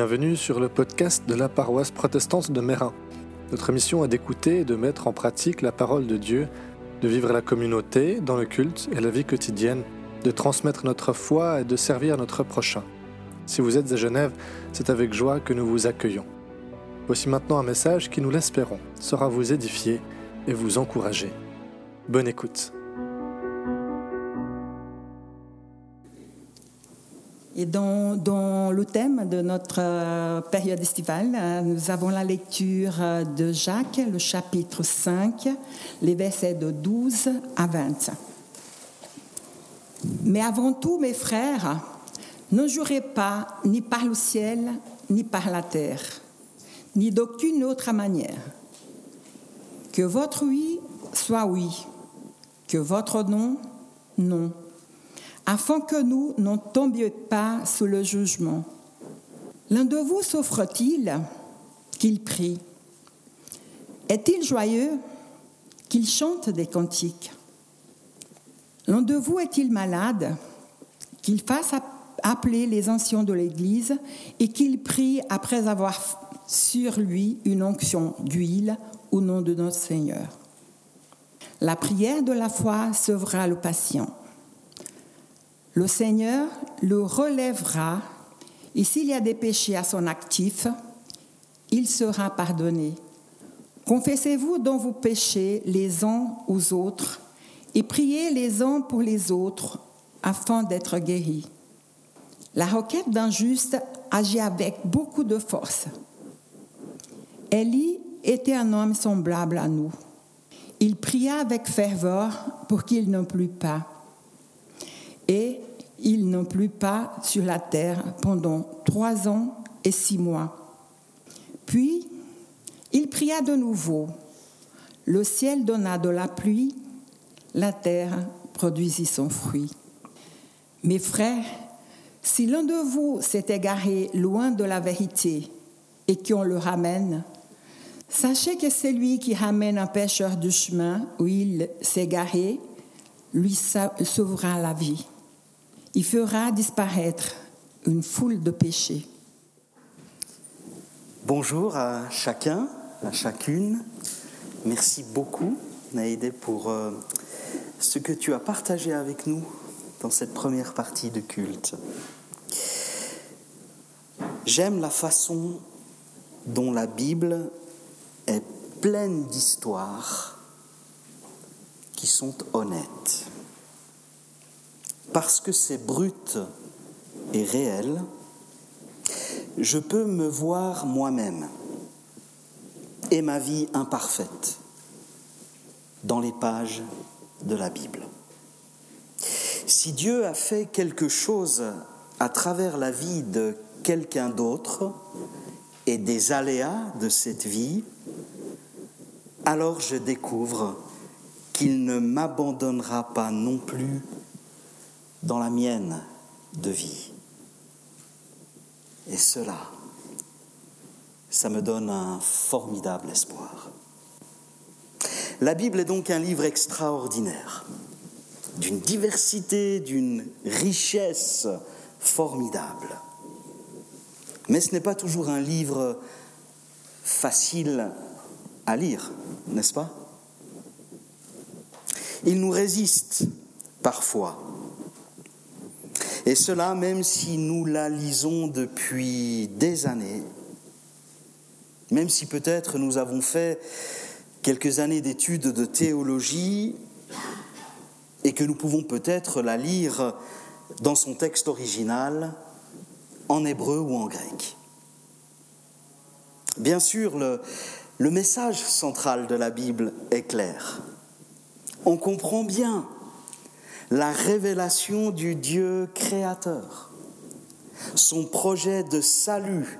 Bienvenue sur le podcast de la paroisse protestante de Mérin. Notre mission est d'écouter et de mettre en pratique la parole de Dieu, de vivre la communauté, dans le culte et la vie quotidienne, de transmettre notre foi et de servir notre prochain. Si vous êtes à Genève, c'est avec joie que nous vous accueillons. Voici maintenant un message qui, nous l'espérons, sera vous édifier et vous encourager. Bonne écoute. Et dans, le thème de notre euh, période estivale, euh, nous avons la lecture euh, de Jacques, le chapitre 5, les versets de 12 à 20. Mais avant tout, mes frères, ne jurez pas ni par le ciel, ni par la terre, ni d'aucune autre manière. Que votre oui soit oui, que votre non, non afin que nous n'en tombions pas sous le jugement. L'un de vous souffre-t-il qu'il prie? Est-il joyeux qu'il chante des cantiques? L'un de vous est-il malade qu'il fasse appeler les anciens de l'Église et qu'il prie après avoir sur lui une onction d'huile au nom de notre Seigneur? La prière de la foi sauvera le patient. Le Seigneur le relèvera et s'il y a des péchés à son actif, il sera pardonné. Confessez-vous dans vos péchés les uns aux autres et priez les uns pour les autres afin d'être guéris. La requête d'un juste agit avec beaucoup de force. Élie était un homme semblable à nous. Il pria avec ferveur pour qu'il ne plût pas et il n'en plut pas sur la terre pendant trois ans et six mois. Puis, il pria de nouveau. Le ciel donna de la pluie, la terre produisit son fruit. Mes frères, si l'un de vous s'est égaré loin de la vérité et qu'on le ramène, sachez que celui qui ramène un pécheur du chemin où il s'est égaré lui sauvera la vie il fera disparaître une foule de péchés. Bonjour à chacun, à chacune. Merci beaucoup, Naïdé, pour euh, ce que tu as partagé avec nous dans cette première partie de culte. J'aime la façon dont la Bible est pleine d'histoires qui sont honnêtes parce que c'est brut et réel, je peux me voir moi-même et ma vie imparfaite dans les pages de la Bible. Si Dieu a fait quelque chose à travers la vie de quelqu'un d'autre et des aléas de cette vie, alors je découvre qu'il ne m'abandonnera pas non plus dans la mienne de vie. Et cela, ça me donne un formidable espoir. La Bible est donc un livre extraordinaire, d'une diversité, d'une richesse formidable. Mais ce n'est pas toujours un livre facile à lire, n'est-ce pas? Il nous résiste parfois et cela même si nous la lisons depuis des années, même si peut-être nous avons fait quelques années d'études de théologie et que nous pouvons peut-être la lire dans son texte original, en hébreu ou en grec. Bien sûr, le, message central de la Bible est clair. On comprend bien la révélation du Dieu créateur, son projet de salut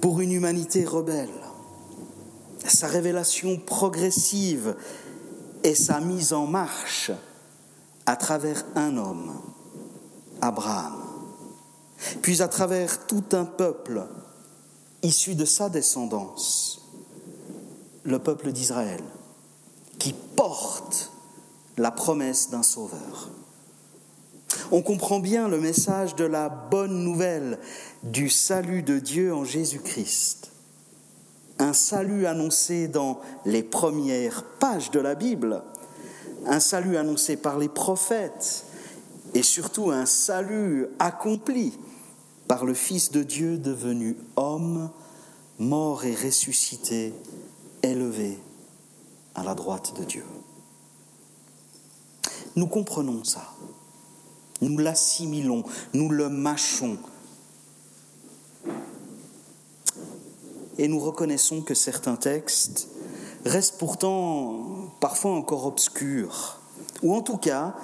pour une humanité rebelle, sa révélation progressive et sa mise en marche à travers un homme, Abraham, puis à travers tout un peuple issu de sa descendance, le peuple d'Israël, qui porte la promesse d'un sauveur. On comprend bien le message de la bonne nouvelle du salut de Dieu en Jésus-Christ. Un salut annoncé dans les premières pages de la Bible, un salut annoncé par les prophètes et surtout un salut accompli par le Fils de Dieu devenu homme, mort et ressuscité, élevé à la droite de Dieu. Nous comprenons ça, nous l'assimilons, nous le mâchons. Et nous reconnaissons que certains textes restent pourtant parfois encore obscurs, ou en tout cas,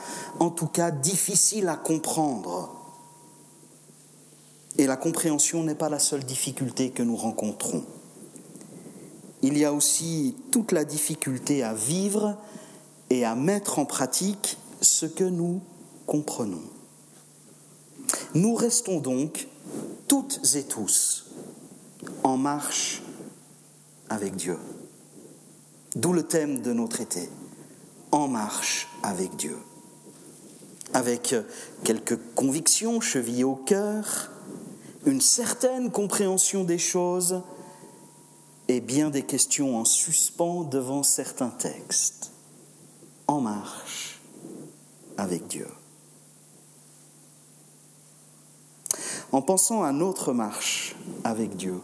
en tout cas difficiles à comprendre et la compréhension n'est pas la seule difficulté que nous rencontrons. Il y a aussi toute la difficulté à vivre et à mettre en pratique ce que nous comprenons. Nous restons donc toutes et tous en marche avec Dieu. D'où le thème de notre été, en marche avec Dieu. Avec quelques convictions chevillées au cœur, une certaine compréhension des choses et bien des questions en suspens devant certains textes, en marche avec Dieu. En pensant à notre marche avec Dieu,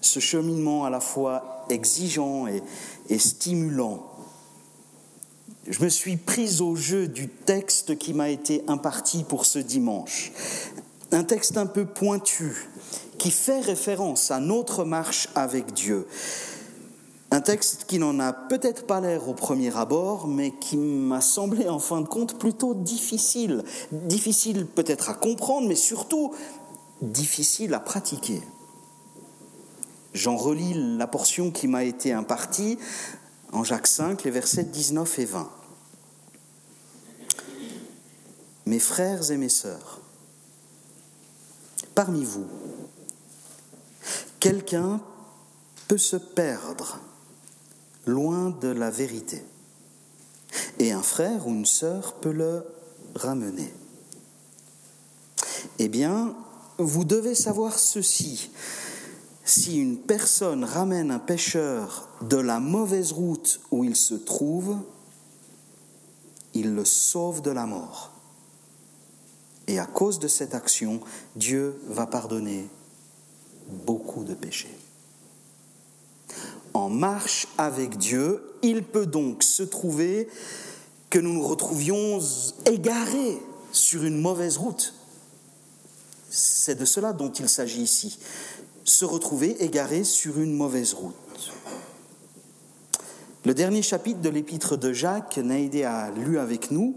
ce cheminement à la fois exigeant et, et stimulant, je me suis prise au jeu du texte qui m'a été imparti pour ce dimanche un texte un peu pointu qui fait référence à notre marche avec Dieu. Un texte qui n'en a peut-être pas l'air au premier abord, mais qui m'a semblé en fin de compte plutôt difficile. Difficile peut-être à comprendre, mais surtout difficile à pratiquer. J'en relis la portion qui m'a été impartie en Jacques 5, les versets 19 et 20. Mes frères et mes sœurs, parmi vous, quelqu'un peut se perdre loin de la vérité et un frère ou une sœur peut le ramener. Eh bien, vous devez savoir ceci. Si une personne ramène un pécheur de la mauvaise route où il se trouve, il le sauve de la mort. Et à cause de cette action, Dieu va pardonner beaucoup de péchés. En marche avec Dieu, il peut donc se trouver que nous nous retrouvions égarés sur une mauvaise route. C'est de cela dont il s'agit ici. Se retrouver égarés sur une mauvaise route. Le dernier chapitre de l'épître de Jacques, Naïdé a lu avec nous,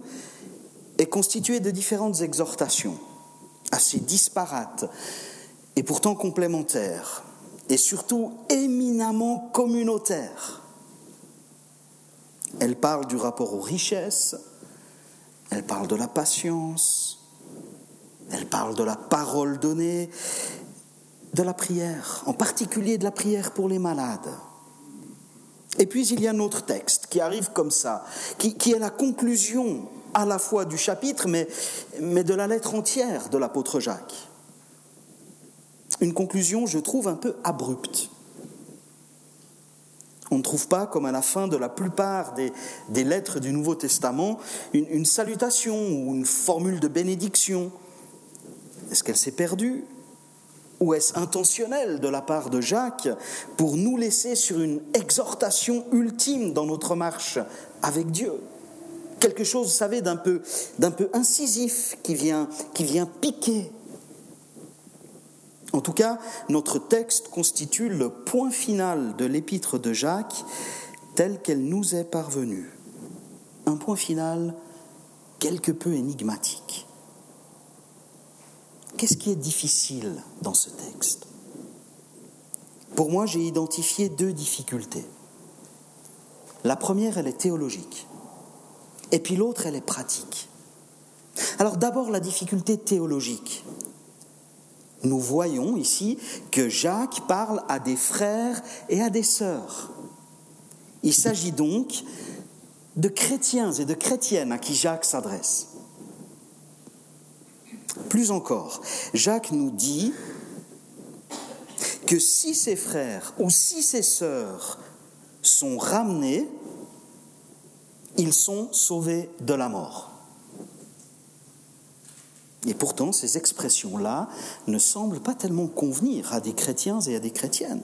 est constitué de différentes exhortations, assez disparates et pourtant complémentaires, et surtout éminemment communautaires. Elle parle du rapport aux richesses, elle parle de la patience, elle parle de la parole donnée, de la prière, en particulier de la prière pour les malades. Et puis il y a un autre texte qui arrive comme ça, qui, est la conclusion à la fois du chapitre, mais de la lettre entière de l'apôtre Jacques. Une conclusion, je trouve, un peu abrupte. On ne trouve pas, comme à la fin de la plupart des, lettres du Nouveau Testament, une, une salutation ou une formule de bénédiction. Est-ce qu'elle s'est perdue ou est-ce intentionnel de la part de Jacques pour nous laisser sur une exhortation ultime dans notre marche avec Dieu? Quelque chose, vous savez, d'un peu, d'un peu incisif qui vient, qui vient piquer. En tout cas, notre texte constitue le point final de l'épître de Jacques tel qu'elle nous est parvenue. Un point final quelque peu énigmatique. Qu'est-ce qui est difficile dans ce texte? Pour moi, j'ai identifié deux difficultés. La première, elle est théologique. Et puis l'autre, elle est pratique. Alors d'abord la difficulté théologique. Nous voyons ici que Jacques parle à des frères et à des sœurs. Il s'agit donc de chrétiens et de chrétiennes à qui Jacques s'adresse. Plus encore, Jacques nous dit que si ses frères ou si ses sœurs sont ramenés, ils sont sauvés de la mort. Et pourtant, ces expressions-là ne semblent pas tellement convenir à des chrétiens et à des chrétiennes.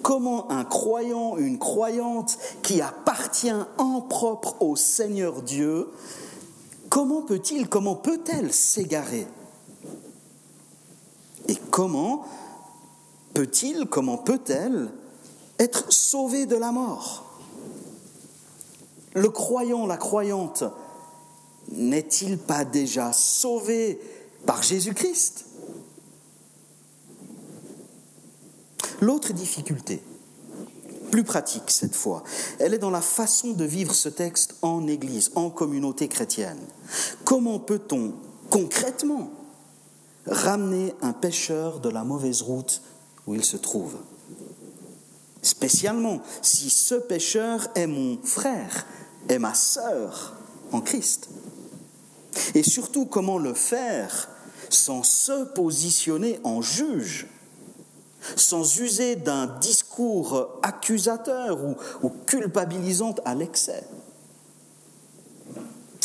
Comment un croyant, une croyante qui appartient en propre au Seigneur Dieu, comment peut-il, comment peut-elle s'égarer? Et comment peut-il, comment peut-elle être sauvé de la mort? Le croyant, la croyante, n'est-il pas déjà sauvé par Jésus-Christ? L'autre difficulté, plus pratique cette fois, elle est dans la façon de vivre ce texte en Église, en communauté chrétienne. Comment peut-on concrètement ramener un pécheur de la mauvaise route où il se trouve? Spécialement si ce pécheur est mon frère, est ma sœur en Christ. Et surtout, comment le faire sans se positionner en juge, sans user d'un discours accusateur ou, culpabilisant à l'excès.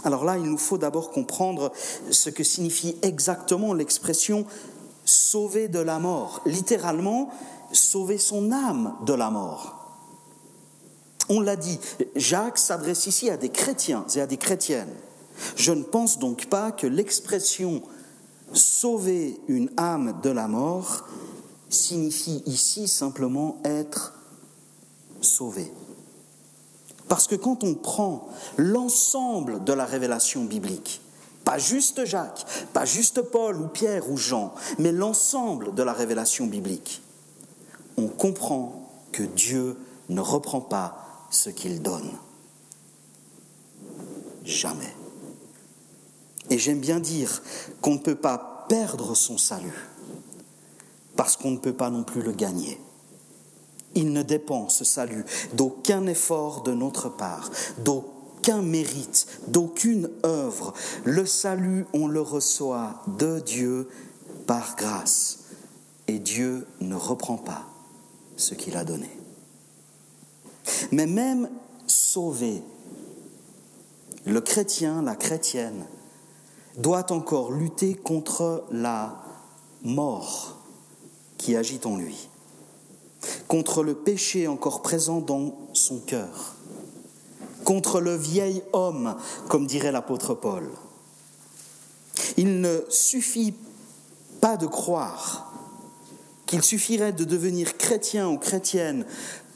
Alors là, il nous faut d'abord comprendre ce que signifie exactement l'expression sauver de la mort, littéralement sauver son âme de la mort. On l'a dit, Jacques s'adresse ici à des chrétiens et à des chrétiennes. Je ne pense donc pas que l'expression sauver une âme de la mort signifie ici simplement être sauvé. Parce que quand on prend l'ensemble de la révélation biblique, pas juste Jacques, pas juste Paul ou Pierre ou Jean, mais l'ensemble de la révélation biblique, on comprend que Dieu ne reprend pas ce qu'il donne. Jamais. Et j'aime bien dire qu'on ne peut pas perdre son salut parce qu'on ne peut pas non plus le gagner. Il ne dépend, ce salut, d'aucun effort de notre part, d'aucun mérite, d'aucune œuvre. Le salut, on le reçoit de Dieu par grâce. Et Dieu ne reprend pas ce qu'il a donné. Mais même sauvé, le chrétien, la chrétienne, doit encore lutter contre la mort qui agit en lui, contre le péché encore présent dans son cœur, contre le vieil homme, comme dirait l'apôtre Paul. Il ne suffit pas de croire qu'il suffirait de devenir chrétien ou chrétienne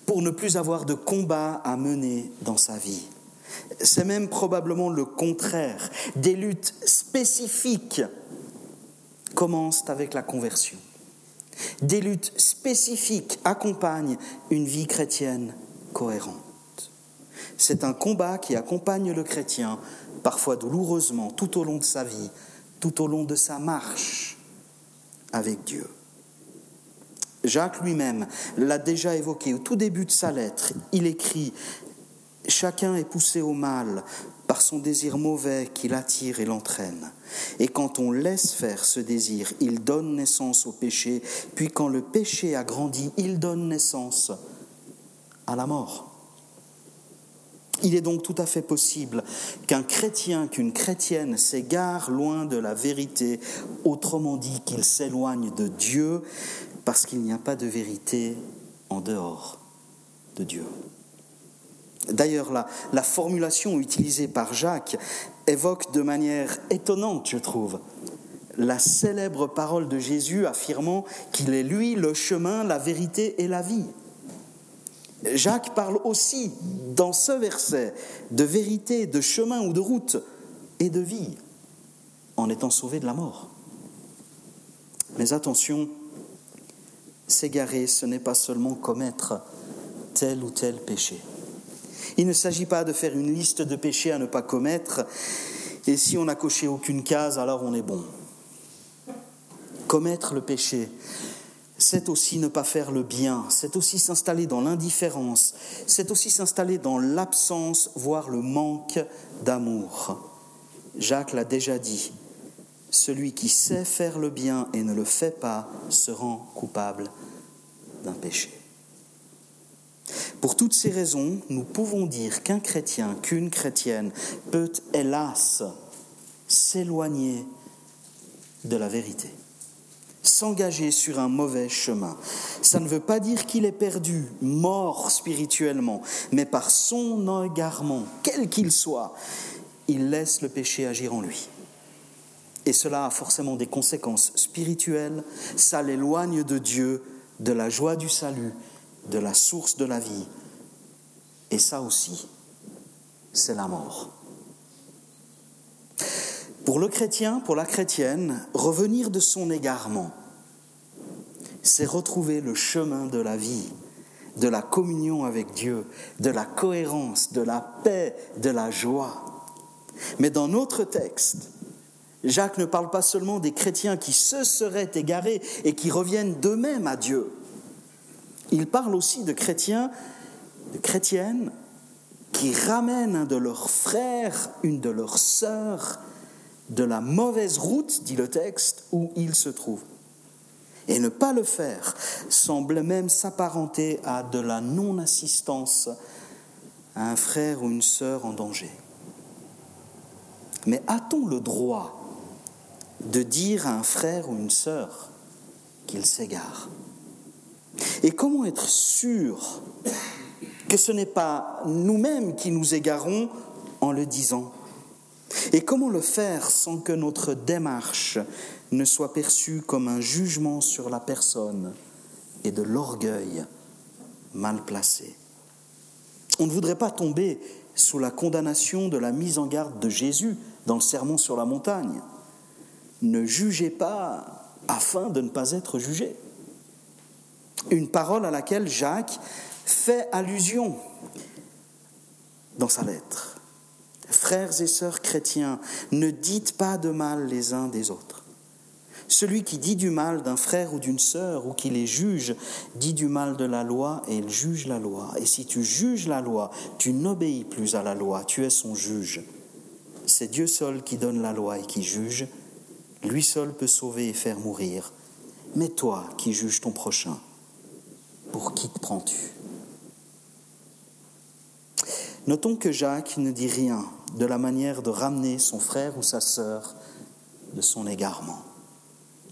pour ne plus avoir de combat à mener dans sa vie. C'est même probablement le contraire. Des luttes spécifiques commencent avec la conversion. Des luttes spécifiques accompagnent une vie chrétienne cohérente. C'est un combat qui accompagne le chrétien, parfois douloureusement, tout au long de sa vie, tout au long de sa marche avec Dieu. Jacques lui-même l'a déjà évoqué au tout début de sa lettre. Il écrit Chacun est poussé au mal par son désir mauvais qui l'attire et l'entraîne. Et quand on laisse faire ce désir, il donne naissance au péché, puis quand le péché a grandi, il donne naissance à la mort. Il est donc tout à fait possible qu'un chrétien, qu'une chrétienne s'égare loin de la vérité, autrement dit qu'il s'éloigne de Dieu, parce qu'il n'y a pas de vérité en dehors de Dieu. D'ailleurs, la, formulation utilisée par Jacques évoque de manière étonnante, je trouve, la célèbre parole de Jésus affirmant qu'il est lui le chemin, la vérité et la vie. Jacques parle aussi dans ce verset de vérité, de chemin ou de route et de vie en étant sauvé de la mort. Mais attention, s'égarer, ce n'est pas seulement commettre tel ou tel péché. Il ne s'agit pas de faire une liste de péchés à ne pas commettre, et si on n'a coché aucune case, alors on est bon. Commettre le péché, c'est aussi ne pas faire le bien, c'est aussi s'installer dans l'indifférence, c'est aussi s'installer dans l'absence, voire le manque d'amour. Jacques l'a déjà dit, celui qui sait faire le bien et ne le fait pas se rend coupable d'un péché. Pour toutes ces raisons, nous pouvons dire qu'un chrétien, qu'une chrétienne peut, hélas, s'éloigner de la vérité, s'engager sur un mauvais chemin. Ça ne veut pas dire qu'il est perdu, mort spirituellement, mais par son égarement, quel qu'il soit, il laisse le péché agir en lui. Et cela a forcément des conséquences spirituelles, ça l'éloigne de Dieu, de la joie du salut, de la source de la vie. Et ça aussi, c'est la mort. Pour le chrétien, pour la chrétienne, revenir de son égarement, c'est retrouver le chemin de la vie, de la communion avec Dieu, de la cohérence, de la paix, de la joie. Mais dans notre texte, Jacques ne parle pas seulement des chrétiens qui se seraient égarés et qui reviennent d'eux-mêmes à Dieu. Il parle aussi de chrétiens, de chrétiennes qui ramènent un de leurs frères, une de leurs sœurs, de la mauvaise route, dit le texte, où ils se trouvent. Et ne pas le faire semble même s'apparenter à de la non-assistance à un frère ou une sœur en danger. Mais a-t-on le droit de dire à un frère ou une sœur qu'il s'égare? Et comment être sûr que ce n'est pas nous-mêmes qui nous égarons en le disant? Et comment le faire sans que notre démarche ne soit perçue comme un jugement sur la personne et de l'orgueil mal placé? On ne voudrait pas tomber sous la condamnation de la mise en garde de Jésus dans le Sermon sur la montagne. Ne jugez pas afin de ne pas être jugé. Une parole à laquelle Jacques fait allusion dans sa lettre. Frères et sœurs chrétiens, ne dites pas de mal les uns des autres. Celui qui dit du mal d'un frère ou d'une sœur ou qui les juge dit du mal de la loi et il juge la loi. Et si tu juges la loi, tu n'obéis plus à la loi, tu es son juge. C'est Dieu seul qui donne la loi et qui juge. Lui seul peut sauver et faire mourir. Mais toi qui juges ton prochain, pour qui te prends-tu? Notons que Jacques ne dit rien de la manière de ramener son frère ou sa sœur de son égarement.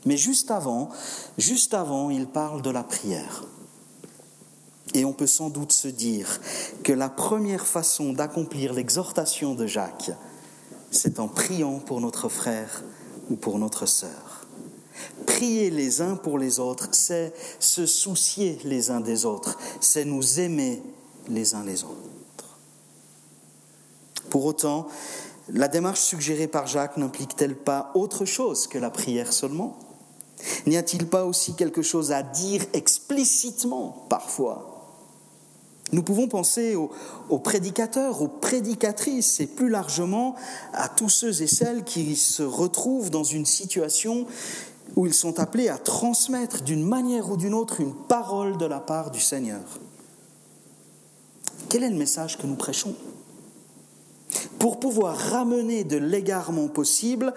Mais juste avant, juste avant, il parle de la prière. Et on peut sans doute se dire que la première façon d'accomplir l'exhortation de Jacques, c'est en priant pour notre frère ou pour notre sœur. Prier les uns pour les autres, c'est se soucier les uns des autres, c'est nous aimer les uns les autres. Pour autant, la démarche suggérée par Jacques n'implique-t-elle pas autre chose que la prière seulement? N'y a-t-il pas aussi quelque chose à dire explicitement parfois? Nous pouvons penser aux, prédicateurs, aux prédicatrices et plus largement à tous ceux et celles qui se retrouvent dans une situation où ils sont appelés à transmettre d'une manière ou d'une autre une parole de la part du Seigneur. Quel est le message que nous prêchons? Pour pouvoir ramener de l'égarement possible,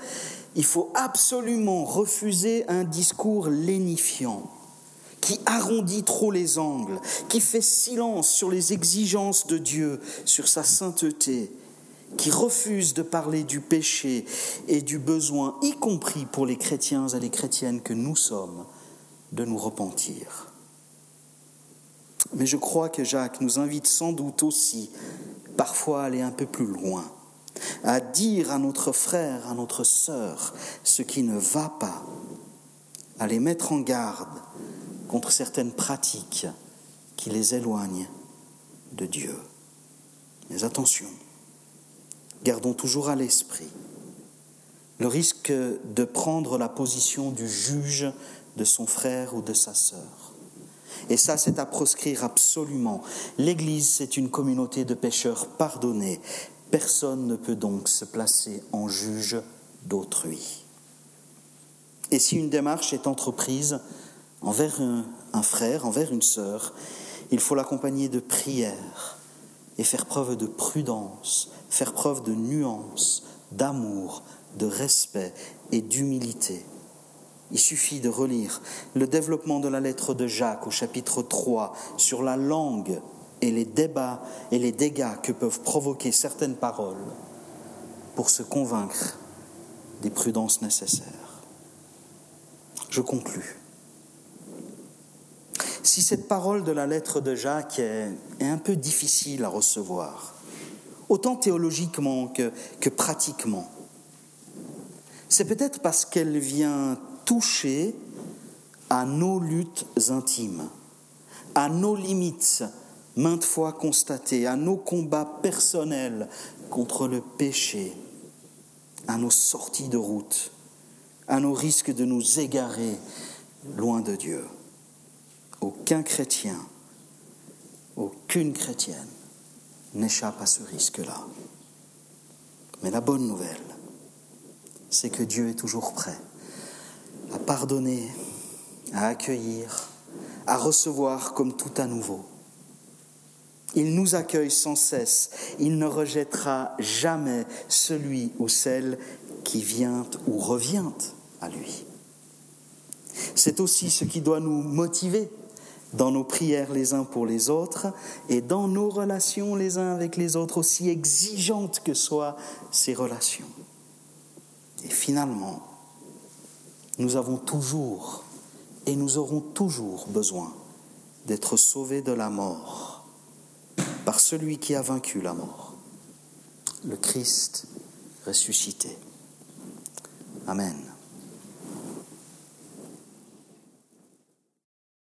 il faut absolument refuser un discours lénifiant qui arrondit trop les angles, qui fait silence sur les exigences de Dieu, sur sa sainteté, qui refuse de parler du péché et du besoin, y compris pour les chrétiens et les chrétiennes que nous sommes, de nous repentir. Mais je crois que Jacques nous invite sans doute aussi parfois à aller un peu plus loin, à dire à notre frère, à notre sœur ce qui ne va pas, à les mettre en garde contre certaines pratiques qui les éloignent de Dieu. Mais attention, gardons toujours à l'esprit le risque de prendre la position du juge de son frère ou de sa sœur. Et ça, c'est à proscrire absolument. L'Église, c'est une communauté de pécheurs pardonnés. Personne ne peut donc se placer en juge d'autrui. Et si une démarche est entreprise, envers un, frère, envers une sœur, il faut l'accompagner de prière et faire preuve de prudence, faire preuve de nuance, d'amour, de respect et d'humilité. Il suffit de relire le développement de la lettre de Jacques au chapitre 3 sur la langue et les débats et les dégâts que peuvent provoquer certaines paroles pour se convaincre des prudences nécessaires. Je conclus. Si cette parole de la lettre de Jacques est, un peu difficile à recevoir, autant théologiquement que, que pratiquement, c'est peut-être parce qu'elle vient toucher à nos luttes intimes, à nos limites maintes fois constatées, à nos combats personnels contre le péché, à nos sorties de route, à nos risques de nous égarer loin de Dieu. Aucun chrétien, aucune chrétienne n'échappe à ce risque-là. Mais la bonne nouvelle, c'est que Dieu est toujours prêt à pardonner, à accueillir, à recevoir comme tout à nouveau. Il nous accueille sans cesse, il ne rejettera jamais celui ou celle qui vient ou revient à lui. C'est aussi ce qui doit nous motiver dans nos prières les uns pour les autres et dans nos relations les uns avec les autres, aussi exigeantes que soient ces relations. Et finalement, nous avons toujours et nous aurons toujours besoin d'être sauvés de la mort par celui qui a vaincu la mort, le Christ ressuscité. Amen.